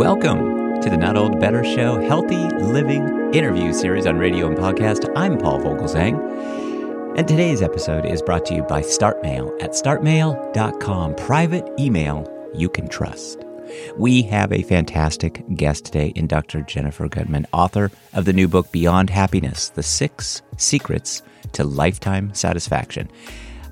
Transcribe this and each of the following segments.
Welcome to the Not Old Better Show Healthy Living interview series on radio and podcast. I'm Paul Vogelzang. And today's episode is brought to you by StartMail at startmail.com. Private email you can trust. We have a fantastic guest today in Dr. Jennifer Guttman, author of the new book Beyond Happiness The Six Secrets to Lifetime Satisfaction.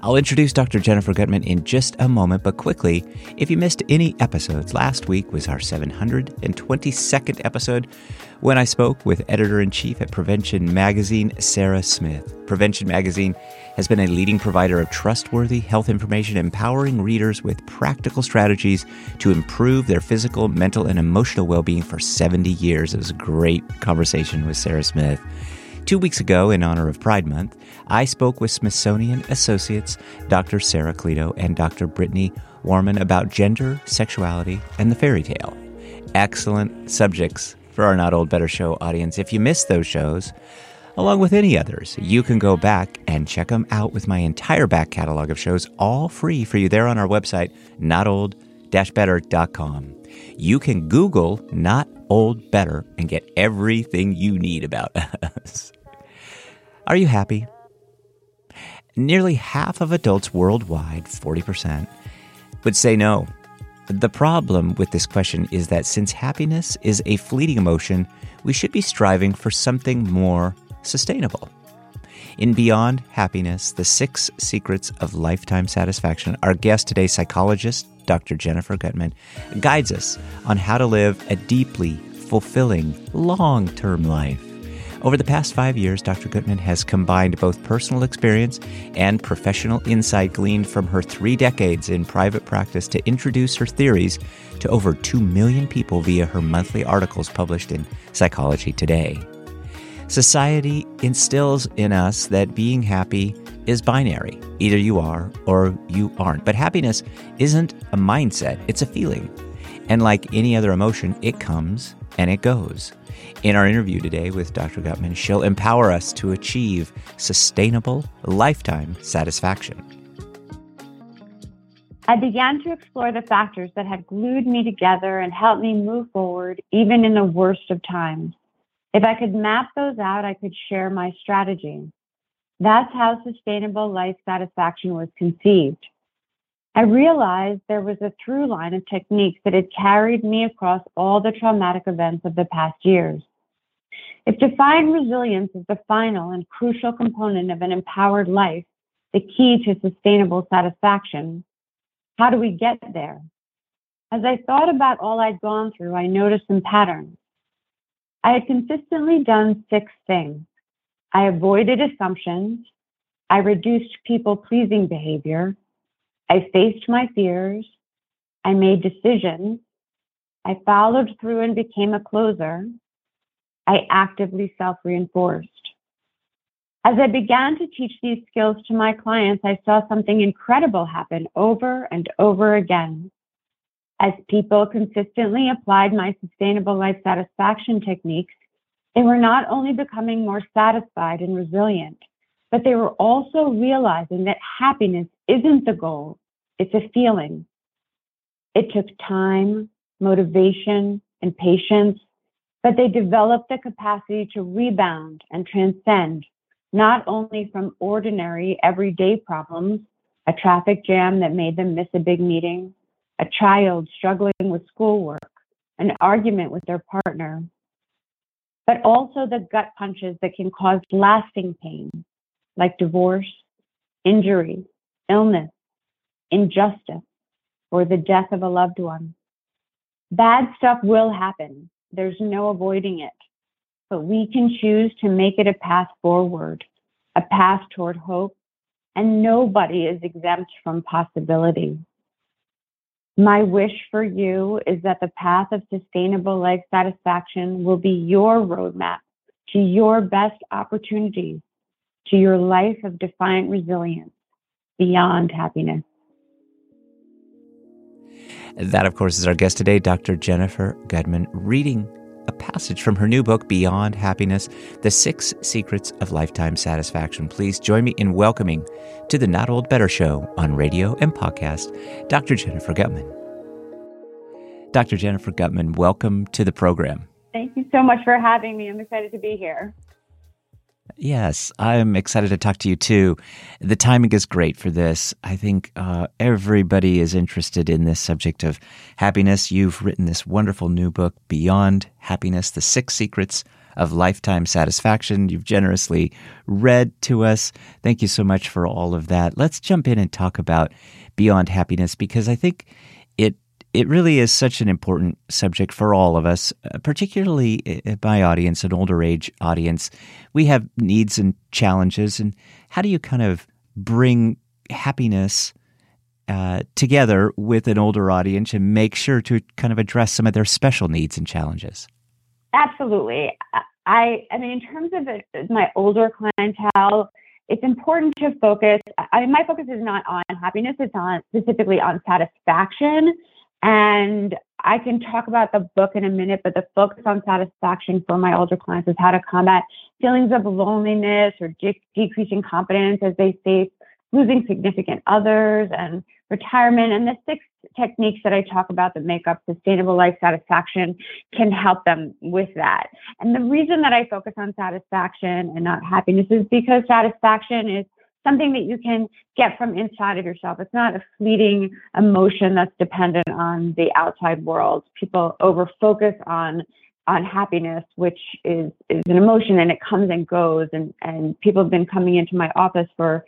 I'll introduce Dr. Jennifer Guttman in just a moment, but quickly, if you missed any episodes, last week was our 722nd episode when I spoke with editor in chief at Prevention Magazine, Sarah Smith. Prevention Magazine has been a leading provider of trustworthy health information, empowering readers with practical strategies to improve their physical, mental, and emotional well being for 70 years. It was a great conversation with Sarah Smith. Two weeks ago, in honor of Pride Month, I spoke with Smithsonian Associates Dr. Sara Cleto and Dr. Brittany Warman about gender, sexuality, and the fairy tale. Excellent subjects for our Not Old Better Show audience. If you missed those shows, along with any others, you can go back and check them out with my entire back catalog of shows, all free for you there on our website, notold-better.com. You can Google Not Old Better and get everything you need about us. Are you happy? Nearly half of adults worldwide, 40%, would say no. The problem with this question is that since happiness is a fleeting emotion, we should be striving for something more sustainable. In Beyond Happiness, the six secrets of lifetime satisfaction, our guest today, psychologist Dr. Jennifer Guttman, guides us on how to live a deeply fulfilling, long term life. Over the past five years, Dr. Guttman has combined both personal experience and professional insight gleaned from her three decades in private practice to introduce her theories to over 2 million people via her monthly articles published in Psychology Today. Society instills in us that being happy is binary. Either you are or you aren't. But happiness isn't a mindset, it's a feeling. And like any other emotion, it comes and it goes. In our interview today with Dr. Guttman, she'll empower us to achieve sustainable lifetime satisfaction. I began to explore the factors that had glued me together and helped me move forward, even in the worst of times. If I could map those out, I could share my strategy. That's how sustainable life satisfaction was conceived. I realized there was a through line of techniques that had carried me across all the traumatic events of the past years. If defined resilience is the final and crucial component of an empowered life, the key to sustainable satisfaction, how do we get there? As I thought about all I'd gone through, I noticed some patterns. I had consistently done six things. I avoided assumptions. I reduced people pleasing behavior. I faced my fears. I made decisions. I followed through and became a closer. I actively self reinforced. As I began to teach these skills to my clients, I saw something incredible happen over and over again. As people consistently applied my sustainable life satisfaction techniques, they were not only becoming more satisfied and resilient, but they were also realizing that happiness isn't the goal, it's a feeling. It took time, motivation, and patience, but they developed the capacity to rebound and transcend not only from ordinary everyday problems, a traffic jam that made them miss a big meeting, a child struggling with schoolwork, an argument with their partner, but also the gut punches that can cause lasting pain, like divorce, injury, illness, injustice, or the death of a loved one. Bad stuff will happen. There's no avoiding it. But we can choose to make it a path forward, a path toward hope, and nobody is exempt from possibility. My wish for you is that the path of sustainable life satisfaction will be your roadmap to your best opportunities, to your life of defiant resilience beyond happiness. That, of course, is our guest today, Dr. Jennifer Guttman, reading a passage from her new book, Beyond Happiness The Six Secrets of Lifetime Satisfaction. Please join me in welcoming to the Not Old Better Show on radio and podcast, Dr. Jennifer Guttman. Dr. Jennifer Guttman, welcome to the program. Thank you so much for having me. I'm excited to be here. Yes, I'm excited to talk to you too. The timing is great for this. I think uh, everybody is interested in this subject of happiness. You've written this wonderful new book, Beyond Happiness The Six Secrets of Lifetime Satisfaction. You've generously read to us. Thank you so much for all of that. Let's jump in and talk about Beyond Happiness because I think it it really is such an important subject for all of us, uh, particularly uh, my audience, an older age audience. We have needs and challenges, and how do you kind of bring happiness uh, together with an older audience and make sure to kind of address some of their special needs and challenges? Absolutely. I, I mean, in terms of my older clientele, it's important to focus. I mean, my focus is not on happiness; it's on specifically on satisfaction and I can talk about the book in a minute, but the focus on satisfaction for my older clients is how to combat feelings of loneliness or de- decreasing confidence as they face losing significant others and retirement. And the six techniques that I talk about that make up sustainable life satisfaction can help them with that. And the reason that I focus on satisfaction and not happiness is because satisfaction is something that you can get from inside of yourself. It's not a fleeting emotion that's dependent on the outside world. People over focus on on happiness, which is is an emotion and it comes and goes. And and people have been coming into my office for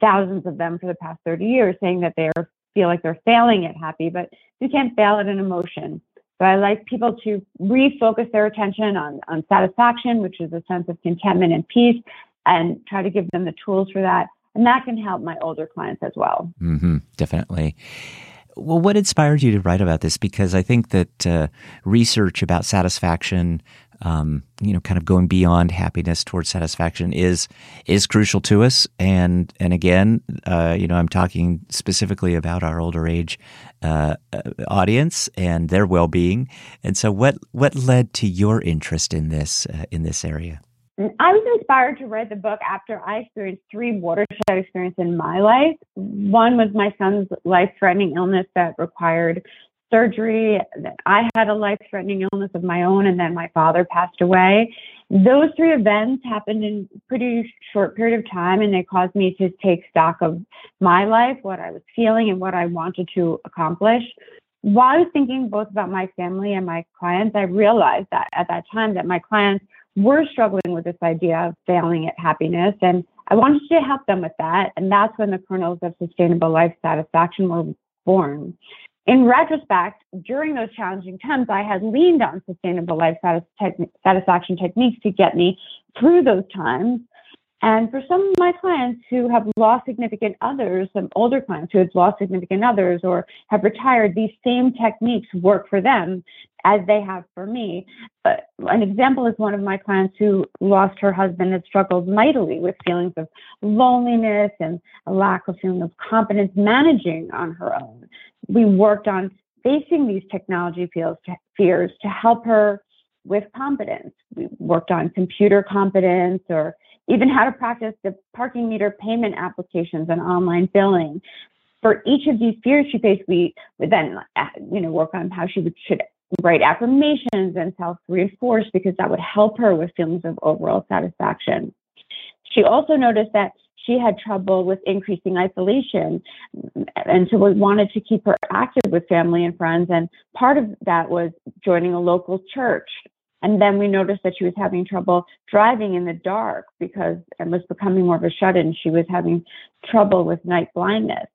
thousands of them for the past 30 years saying that they feel like they're failing at happy, but you can't fail at an emotion. So I like people to refocus their attention on, on satisfaction, which is a sense of contentment and peace, and try to give them the tools for that. And that can help my older clients as well. Mm-hmm, definitely. Well, what inspired you to write about this? Because I think that uh, research about satisfaction, um, you know, kind of going beyond happiness towards satisfaction is is crucial to us. And and again, uh, you know, I'm talking specifically about our older age uh, uh audience and their well being. And so, what what led to your interest in this uh, in this area? I was inspired to write the book after I experienced three watershed experiences in my life. One was my son's life threatening illness that required surgery. I had a life threatening illness of my own, and then my father passed away. Those three events happened in a pretty short period of time, and they caused me to take stock of my life, what I was feeling, and what I wanted to accomplish. While I was thinking both about my family and my clients, I realized that at that time that my clients were struggling with this idea of failing at happiness. And I wanted to help them with that. And that's when the kernels of sustainable life satisfaction were born. In retrospect, during those challenging times, I had leaned on sustainable life satisfaction techniques to get me through those times. And for some of my clients who have lost significant others, some older clients who have lost significant others or have retired, these same techniques work for them as they have for me. But an example is one of my clients who lost her husband and struggled mightily with feelings of loneliness and a lack of feeling of competence managing on her own. We worked on facing these technology fears to help her with competence. We worked on computer competence or even how to practice the parking meter payment applications and online billing. For each of these fears she faced, we would then, uh, you know, work on how she would, should write affirmations and self-reinforce because that would help her with feelings of overall satisfaction. She also noticed that she had trouble with increasing isolation. And so we wanted to keep her active with family and friends. And part of that was joining a local church and then we noticed that she was having trouble driving in the dark because and was becoming more of a shut in. She was having trouble with night blindness.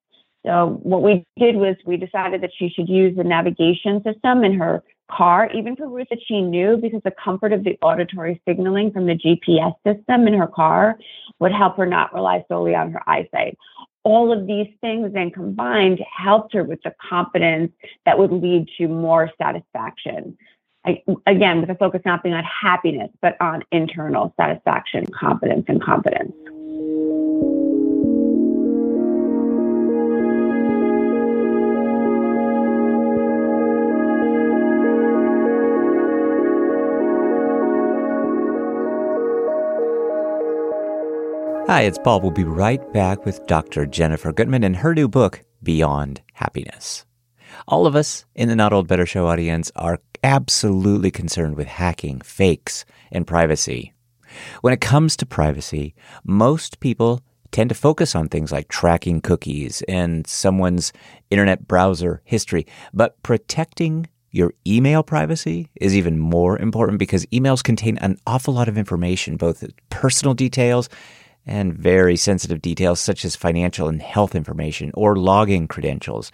So what we did was we decided that she should use the navigation system in her car, even for routes that she knew, because the comfort of the auditory signaling from the GPS system in her car would help her not rely solely on her eyesight. All of these things then combined helped her with the confidence that would lead to more satisfaction. Again, with a focus not being on happiness, but on internal satisfaction, confidence, and confidence. Hi, it's Bob. We'll be right back with Dr. Jennifer Guttman and her new book, Beyond Happiness. All of us in the Not Old Better Show audience are absolutely concerned with hacking, fakes, and privacy. When it comes to privacy, most people tend to focus on things like tracking cookies and someone's internet browser history, but protecting your email privacy is even more important because emails contain an awful lot of information, both personal details and very sensitive details such as financial and health information or login credentials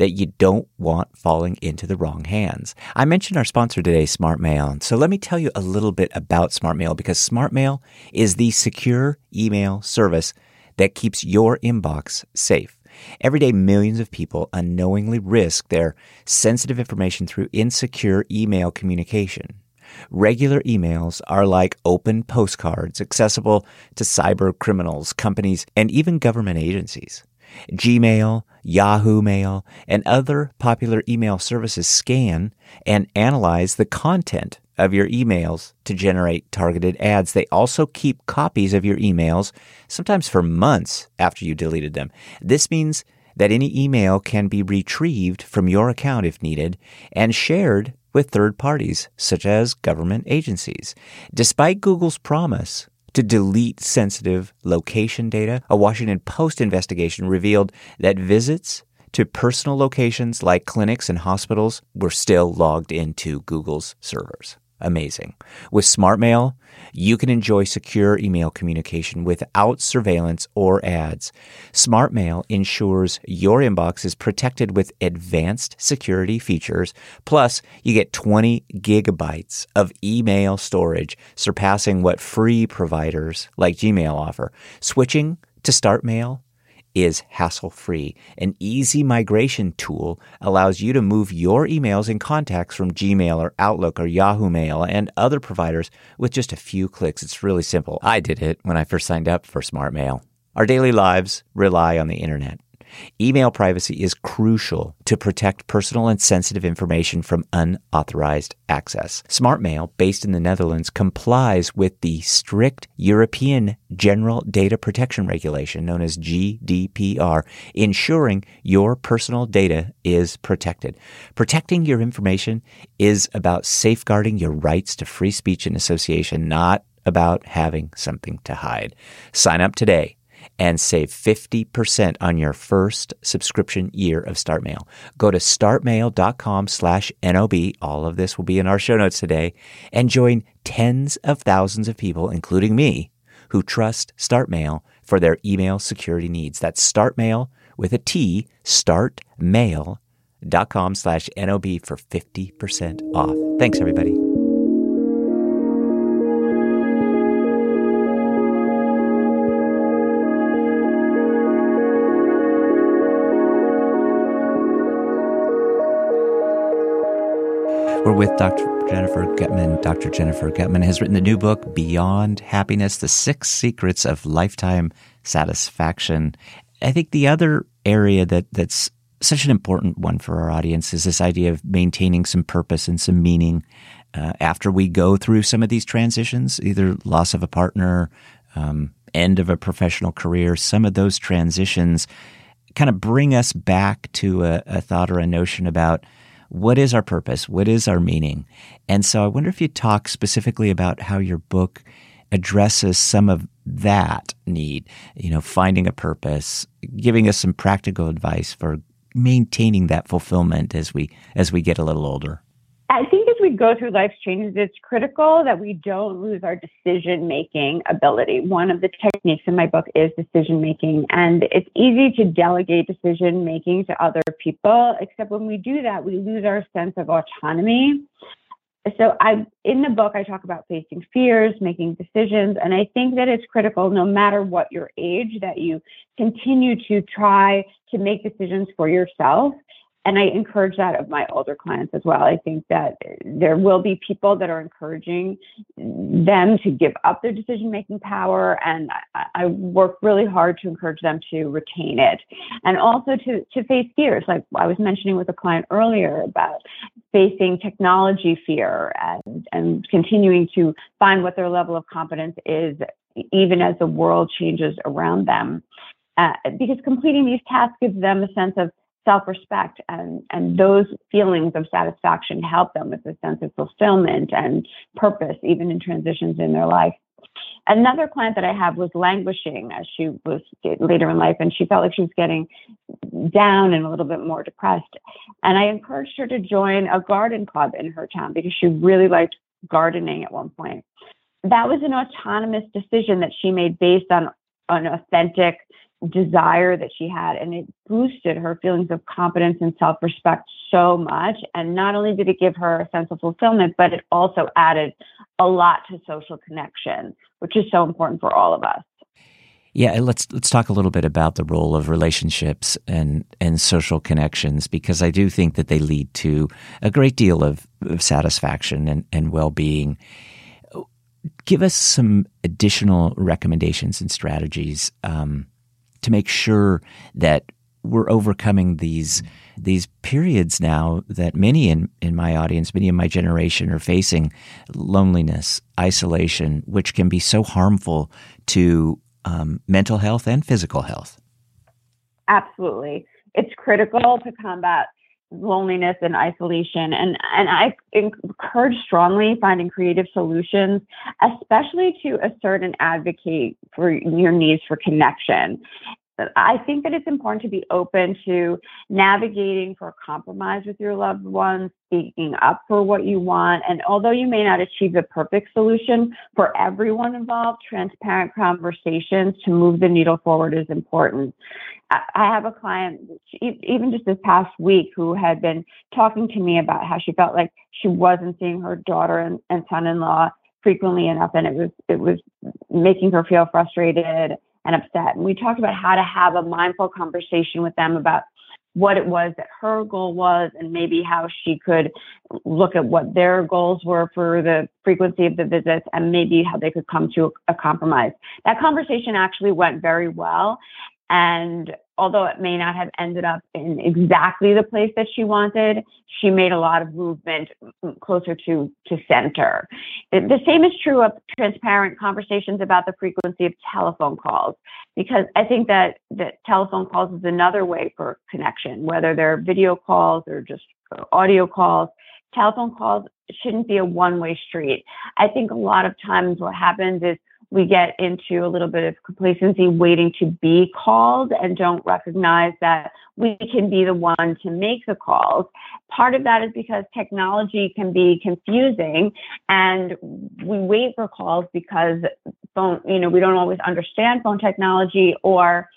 that you don't want falling into the wrong hands. I mentioned our sponsor today, StartMail. So let me tell you a little bit about StartMail because StartMail is the secure email service that keeps your inbox safe. Every day, millions of people unknowingly risk their sensitive information through insecure email communication. Regular emails are like open postcards accessible to cyber criminals, companies, and even government agencies. Gmail, Yahoo Mail, and other popular email services scan and analyze the content of your emails to generate targeted ads. They also keep copies of your emails, sometimes for months after you deleted them. This means that any email can be retrieved from your account if needed and shared with third parties, such as government agencies. Despite Google's promise to delete sensitive location data, a Washington Post investigation revealed that visits to personal locations like clinics and hospitals were still logged into Google's servers amazing. With StartMail, you can enjoy secure email communication without surveillance or ads. StartMail ensures your inbox is protected with advanced security features. Plus, you get 20 gigabytes of email storage, surpassing what free providers like Gmail offer. Switching to StartMail is hassle free. An easy migration tool allows you to move your emails and contacts from Gmail or Outlook or Yahoo Mail and other providers with just a few clicks. It's really simple. I did it when I first signed up for StartMail. Our daily lives rely on the internet. Email privacy is crucial to protect personal and sensitive information from unauthorized access. StartMail, based in the Netherlands, complies with the strict European General Data Protection Regulation, known as GDPR, ensuring your personal data is protected. Protecting your information is about safeguarding your rights to free speech and association, not about having something to hide. Sign up today and save 50% on your first subscription year of StartMail. Go to startmail.com slash NOB. All of this will be in our show notes today and join tens of thousands of people, including me, who trust StartMail for their email security needs. That's StartMail with a T, startmail.com slash NOB for 50% off. Thanks, everybody. We're with Dr. Jennifer Guttman. Dr. Jennifer Guttman has written the new book, Beyond Happiness The Six Secrets of Lifetime Satisfaction. I think the other area that, that's such an important one for our audience is this idea of maintaining some purpose and some meaning uh, after we go through some of these transitions, either loss of a partner, um, end of a professional career. Some of those transitions kind of bring us back to a, a thought or a notion about what is our purpose? What is our meaning? And so I wonder if you talk specifically about how your book addresses some of that need, you know, finding a purpose, giving us some practical advice for maintaining that fulfillment as we as we get a little older. I think we go through life's changes, it's critical that we don't lose our decision making ability. One of the techniques in my book is decision making, and it's easy to delegate decision making to other people, except when we do that, we lose our sense of autonomy. So I in the book I talk about facing fears, making decisions, and I think that it's critical no matter what your age that you continue to try to make decisions for yourself and I encourage that of my older clients as well. I think that there will be people that are encouraging them to give up their decision making power, and I, I, work really hard to encourage them to retain it, and also to to face fears. Like I was mentioning with a client earlier about facing technology fear and and continuing to find what their level of competence is, even as the world changes around them. Uh, because completing these tasks gives them a sense of self-respect and and those feelings of satisfaction help them with a sense of fulfillment and purpose even in transitions in their life. Another client that i have was languishing as she was later in life and she felt like she was getting down and a little bit more depressed. And i encouraged her to join a garden club in her town because she really liked gardening at one point. That was an autonomous decision that she made based on an authentic desire that she had and it boosted her feelings of competence and self-respect so much. And not only did it give her a sense of fulfillment but it also added a lot to social connection which is so important for all of us. Yeah let's let's talk a little bit about the role of relationships and and social connections because i do think that they lead to a great deal of, of satisfaction and, and well-being. Give us some additional recommendations and strategies um, to make sure that we're overcoming these these periods now that many in, in my audience, many in my generation are facing loneliness, isolation, which can be so harmful to um, mental health and physical health. Absolutely. It's critical to combat loneliness and isolation. And and I encourage strongly finding creative solutions especially to assert and advocate for your needs for connection I think that it's important to be open to navigating for a compromise with your loved ones, speaking up for what you want. And although you may not achieve the perfect solution for everyone involved, transparent conversations to move the needle forward is important. I have a client, even just this past week, who had been talking to me about how she felt like she wasn't seeing her daughter and, and son-in-law frequently enough, and it was it was making her feel frustrated and upset. And we talked about how to have a mindful conversation with them about what it was that her goal was and maybe how she could look at what their goals were for the frequency of the visits and maybe how they could come to a compromise. That conversation actually went very well. And although it may not have ended up in exactly the place that she wanted, she made a lot of movement closer to, to center. The same is true of transparent conversations about the frequency of telephone calls, because I think that, that telephone calls is another way for connection, whether they're video calls or just audio calls. Telephone calls shouldn't be a one way street. I think a lot of times what happens is we get into a little bit of complacency waiting to be called and don't recognize that we can be the one to make the calls. Part of that is because technology can be confusing and we wait for calls because phone, you know, we don't always understand phone technology or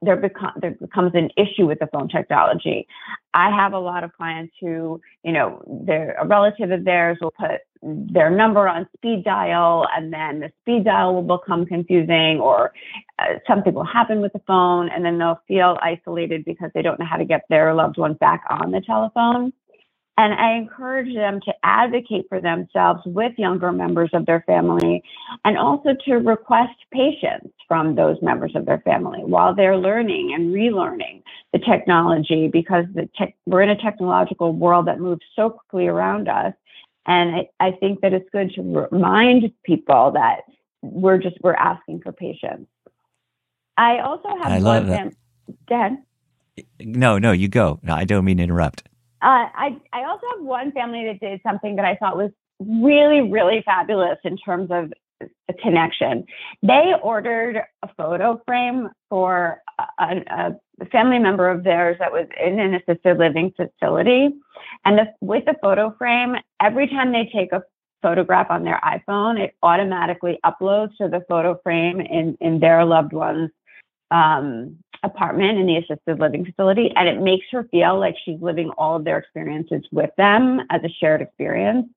there, become, there becomes an issue with the phone technology. I have a lot of clients who, you know, they're a relative of theirs will put their number on speed dial and then the speed dial will become confusing or uh, something will happen with the phone and then they'll feel isolated because they don't know how to get their loved ones back on the telephone. And I encourage them to advocate for themselves with younger members of their family and also to request patience from those members of their family while they're learning and relearning the technology because the tech, we're in a technological world that moves so quickly around us. And I, I think that it's good to remind people that we're just, we're asking for patience. I also have I love that. Dad. No, no, you go. No, I don't mean to interrupt. Uh, I, I also have one family that did something that I thought was really, really fabulous in terms of connection. They ordered a photo frame for a, a, family member of theirs that was in an assisted living facility. And the, with the photo frame, every time they take a photograph on their iPhone, it automatically uploads to the photo frame in, in their loved one's um, apartment in the assisted living facility. And it makes her feel like she's living all of their experiences with them as a shared experience.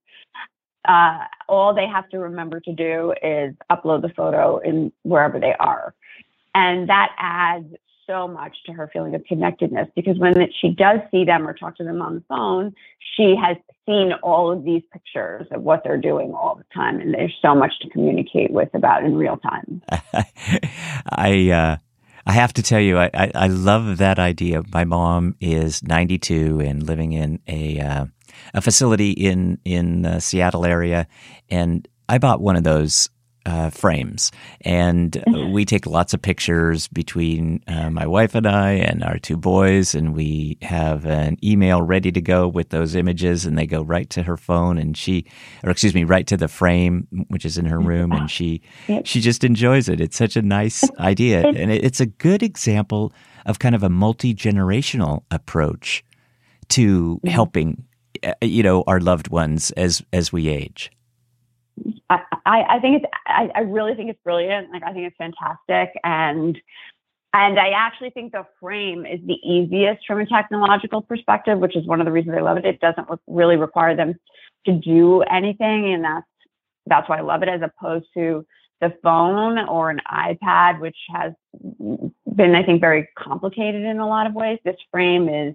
Uh, all they have to remember to do is upload the photo in wherever they are. And that adds so much to her feeling of connectedness because when she does see them or talk to them on the phone, she has seen all of these pictures of what they're doing all the time. And there's so much to communicate with about in real time. I, uh, I have to tell you, I, I, I, love that idea. My mom is 92 and living in a uh, a facility in in the Seattle area, and I bought one of those uh, frames, and we take lots of pictures between uh, my wife and I and our two boys, and we have an email ready to go with those images, and they go right to her phone, and she, or excuse me, right to the frame which is in her room, and she she just enjoys it. It's such a nice idea, and it's a good example of kind of a multi generational approach to helping, uh, Uh, you know, our loved ones as as we age. I, I think it's I, I really think it's brilliant. Like I think it's fantastic and and I actually think the frame is the easiest from a technological perspective, which is one of the reasons I love it. It doesn't really require them to do anything, and that's that's why I love it, as opposed to the phone or an iPad, which has been, I think, very complicated in a lot of ways. This frame is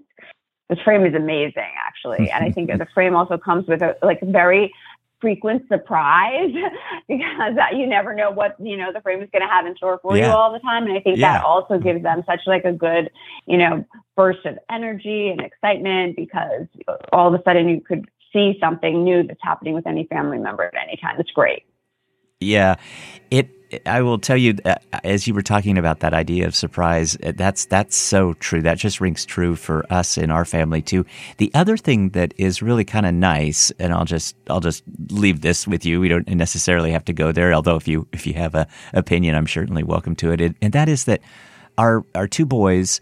this frame is amazing, actually, and I think the frame also comes with a like very frequent surprise because you never know what you know the frame is going to have in store for yeah. you all the time and i think yeah. that also gives them such like a good you know burst of energy and excitement because all of a sudden you could see something new that's happening with any family member at any time it's great yeah it I will tell you, uh, as you were talking about that idea of surprise, uh, that's that's so true. That just rings true for us in our family too. The other thing that is really kind of nice, and I'll just I'll just leave this with you. We don't necessarily have to go there. Although if you if you have a opinion, I'm certainly welcome to it. And that is that our our two boys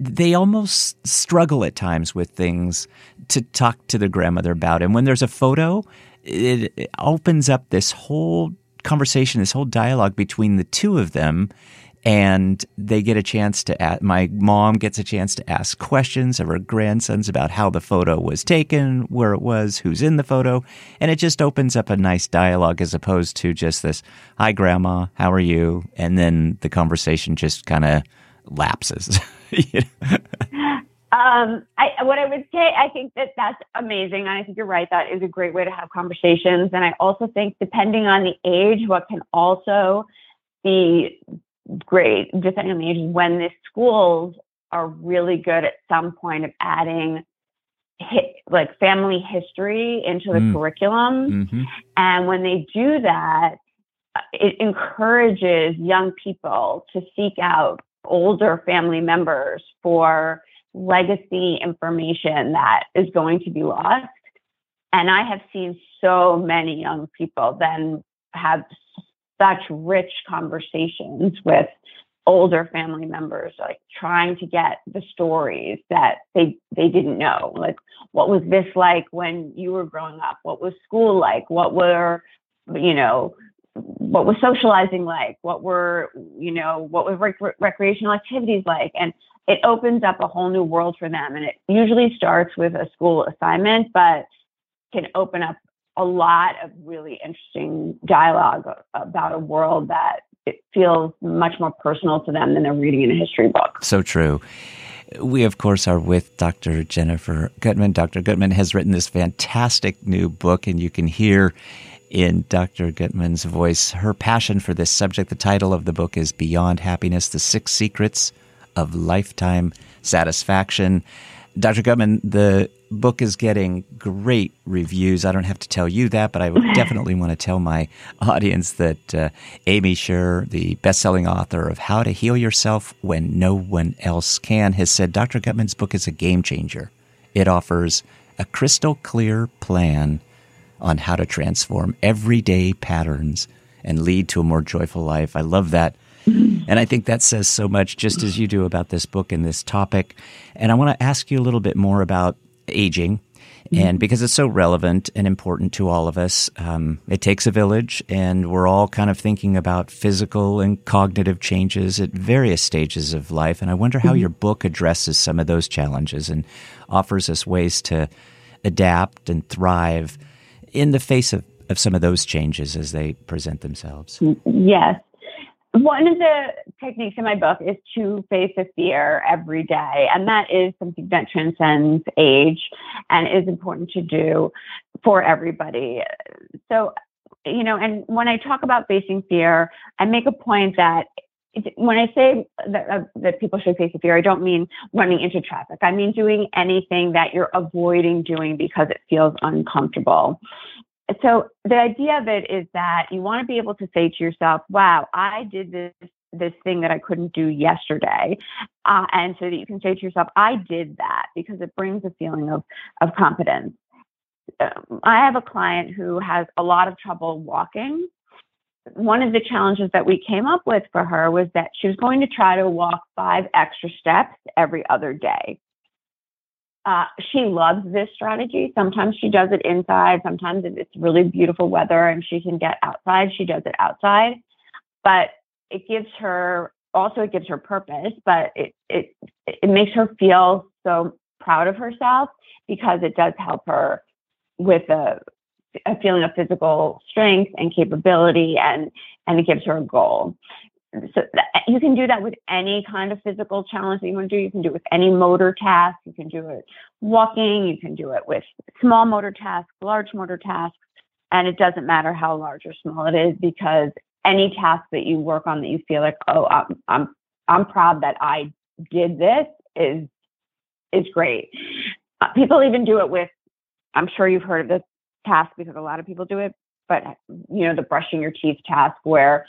they almost struggle at times with things to talk to their grandmother about. And when there's a photo, it opens up this whole conversation, this whole dialogue between the two of them. And they get a chance to, ask, my mom gets a chance to ask questions of her grandsons about how the photo was taken, where it was, who's in the photo. And it just opens up a nice dialogue as opposed to just this, hi, grandma, how are you? And then the conversation just kind of lapses. you know? Um, I, what I would say, I think that that's amazing. And I think you're right. That is a great way to have conversations. And I also think, depending on the age, what can also be great, depending on the age, when the schools are really good at some point of adding like family history into the mm. curriculum. Mm-hmm. And when they do that, it encourages young people to seek out older family members for legacy information that is going to be lost. And I have seen so many young people then have such rich conversations with older family members, like trying to get the stories that they they didn't know. Like, what was this like when you were growing up? What was school like? What were, you know, what was socializing like? What were, you know, what was rec- recreational activities like? And it opens up a whole new world for them. And it usually starts with a school assignment, but can open up a lot of really interesting dialogue about a world that it feels much more personal to them than they're reading in a history book. So true. We, of course, are with Dr. Jennifer Guttman. Dr. Guttman has written this fantastic new book, and you can hear in Dr. Guttman's voice her passion for this subject. The title of the book is Beyond Happiness The Six Secrets of lifetime satisfaction. Dr. Guttman, the book is getting great reviews. I don't have to tell you that, but I definitely want to tell my audience that uh, Amy Scher, the best-selling author of How to Heal Yourself When No One Else Can, has said Dr. Guttman's book is a game changer. It offers a crystal clear plan on how to transform everyday patterns and lead to a more joyful life. I love that and I think that says so much, just as you do about this book and this topic. And I want to ask you a little bit more about aging. Mm-hmm. And because it's so relevant and important to all of us, um, it takes a village, and we're all kind of thinking about physical and cognitive changes at various stages of life. And I wonder how mm-hmm. your book addresses some of those challenges and offers us ways to adapt and thrive in the face of, of some of those changes as they present themselves. Yes. One of the techniques in my book is to face a fear every day. And that is something that transcends age and is important to do for everybody. So, you know, and when I talk about facing fear, I make a point that when I say that, uh, that people should face a fear, I don't mean running into traffic. I mean doing anything that you're avoiding doing because it feels uncomfortable. So the idea of it is that you want to be able to say to yourself, wow, I did this this thing that I couldn't do yesterday. Uh, and so that you can say to yourself, I did that because it brings a feeling of, of competence. Um, I have a client who has a lot of trouble walking. One of the challenges that we came up with for her was that she was going to try to walk five extra steps every other day. Uh, she loves this strategy. Sometimes she does it inside. Sometimes if it's really beautiful weather and she can get outside, she does it outside. But it gives her also it gives her purpose, but it it it makes her feel so proud of herself because it does help her with a a feeling of physical strength and capability and and it gives her a goal so you can do that with any kind of physical challenge that you want to do. You can do it with any motor task. You can do it walking. You can do it with small motor tasks, large motor tasks, and it doesn't matter how large or small it is because any task that you work on that you feel like, oh, I'm I'm I'm proud that I did this is is great. Uh, people even do it with. I'm sure you've heard of this task because a lot of people do it, but you know the brushing your teeth task where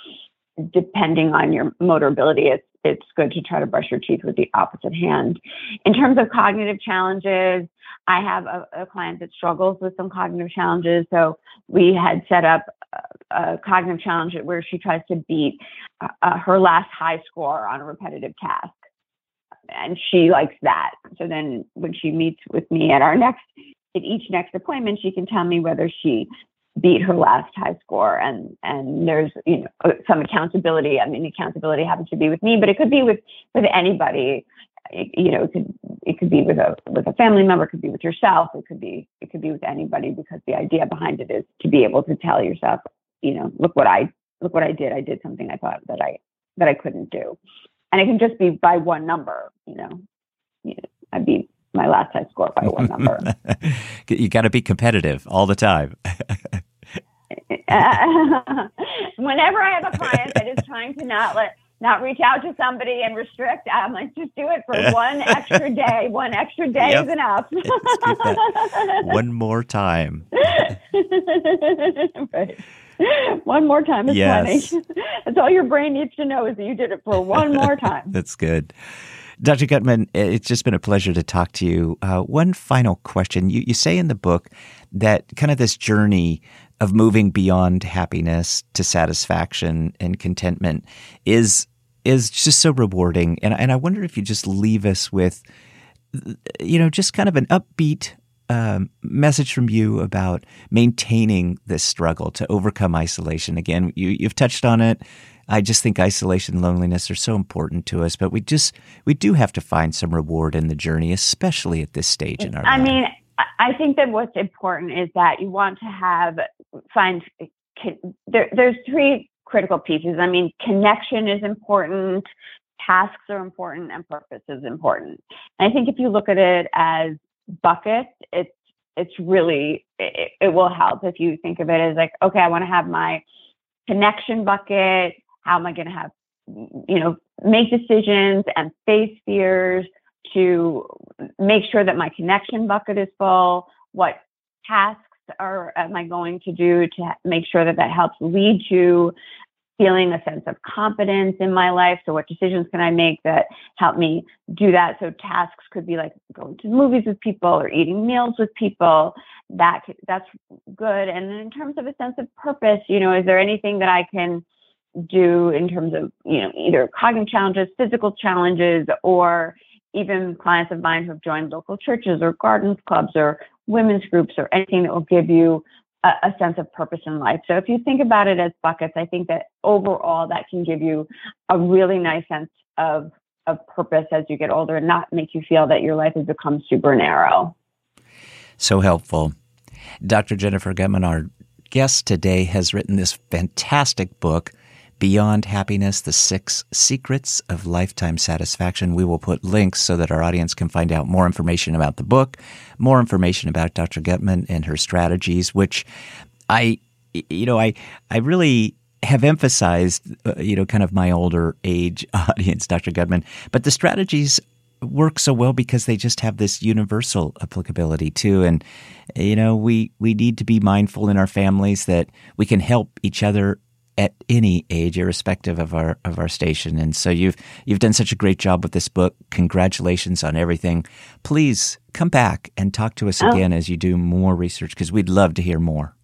depending on your motor ability, it's it's good to try to brush your teeth with the opposite hand. In terms of cognitive challenges, I have a, a client that struggles with some cognitive challenges. So we had set up a, a cognitive challenge where she tries to beat uh, uh, her last high score on a repetitive task. And she likes that. So then when she meets with me at our next, at each next appointment, she can tell me whether she beat her last high score. And and there's you know uh, some accountability. I mean accountability happens to be with me but it could be with with anybody. It, you know it could it could be with a with a family member. It could be with yourself. It could be it could be with anybody because the idea behind it is to be able to tell yourself you know look what i look what i did. I did something i thought that i that i couldn't do. And it can just be by one number you know, i beat my last high score by one number. you got to be competitive all the time. whenever I have a client that is trying to not let not reach out to somebody and restrict, I'm like, just do it for one extra day. One extra day yep. is enough. one more time. right. One more time is yes. plenty. That's all your brain needs to know is that you did it for one more time. That's good. Dr. Guttman, it's just been a pleasure to talk to you. Uh, one final question. You, you say in the book that kind of this journey of moving beyond happiness to satisfaction and contentment is is just so rewarding. And, and I wonder if you just leave us with, you know, just kind of an upbeat um, message from you about maintaining this struggle to overcome isolation. Again, you, you've touched on it. I just think isolation and loneliness are so important to us, but we just we do have to find some reward in the journey, especially at this stage in our I life. mean, I think that what's important is that you want to have find there, there's three critical pieces. I mean, connection is important, tasks are important, and purpose is important. And I think if you look at it as buckets, it's it's really it, it will help if you think of it as like, okay, I want to have my connection bucket, how am I going to have, you know, make decisions and face fears to make sure that my connection bucket is full? What tasks are am I going to do to make sure that that helps lead to feeling a sense of competence in my life. So, what decisions can I make that help me do that? So, tasks could be like going to movies with people or eating meals with people. That that's good. And in terms of a sense of purpose, you know, is there anything that I can do in terms of you know either cognitive challenges, physical challenges, or even clients of mine who have joined local churches or gardens clubs or women's groups or anything that will give you a, a, sense of purpose in life. So if you think about it as buckets, I think that overall that can give you a really nice sense of of purpose as you get older and not make you feel that your life has become super narrow. So helpful. Dr. Jennifer Guttman, our guest today, has written this fantastic book Beyond Happiness The Six Secrets of Lifetime Satisfaction. We will put links so that our audience can find out more information about the book, more information about Dr. Guttman and her strategies, which I, you know, I, I really have emphasized, uh, you know, kind of my older age audience, Dr. Guttman, but the strategies work so well because they just have this universal applicability too. And you know, we we need to be mindful in our families that we can help each other at any age, irrespective of our of our station. And so you've you've done such a great job with this book. Congratulations on everything. Please come back and talk to us oh. again as you do more research because we'd love to hear more.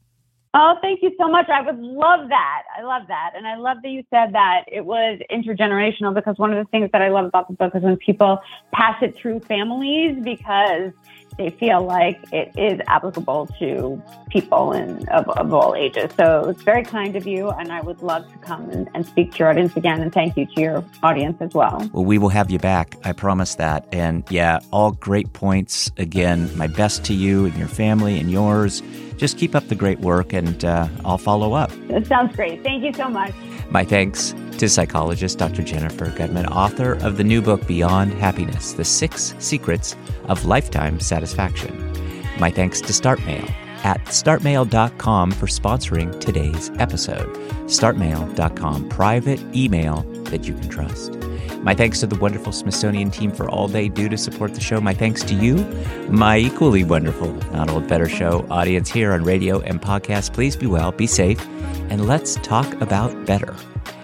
Oh, thank you so much. I would love that. I love that. And I love that you said that it was intergenerational because one of the things that I love about the book is when people pass it through families because they feel like it is applicable to people in, of, of all ages. So it's very kind of you, and I would love to come and, and, speak to your audience again. And thank you to your audience as well. Well, we will have you back. I promise that. And yeah, all great points. Again, my best to you and your family and yours. Just keep up the great work, and uh, I'll follow up. That sounds great. Thank you so much. My thanks to psychologist Dr. Jennifer Guttman, author of the new book Beyond Happiness The Six Secrets of Lifetime Satisfaction. My thanks to StartMail at startmail.com for sponsoring today's episode. Startmail.com, private email that you can trust. My thanks to the wonderful Smithsonian team for all they do to support the show. My thanks to you, my equally wonderful Not Old Better Show audience here on radio and podcast. Please be well, be safe, and let's talk about better.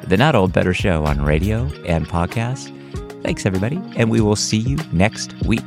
The Not Old Better Show on radio and podcast. Thanks, everybody, and we will see you next week.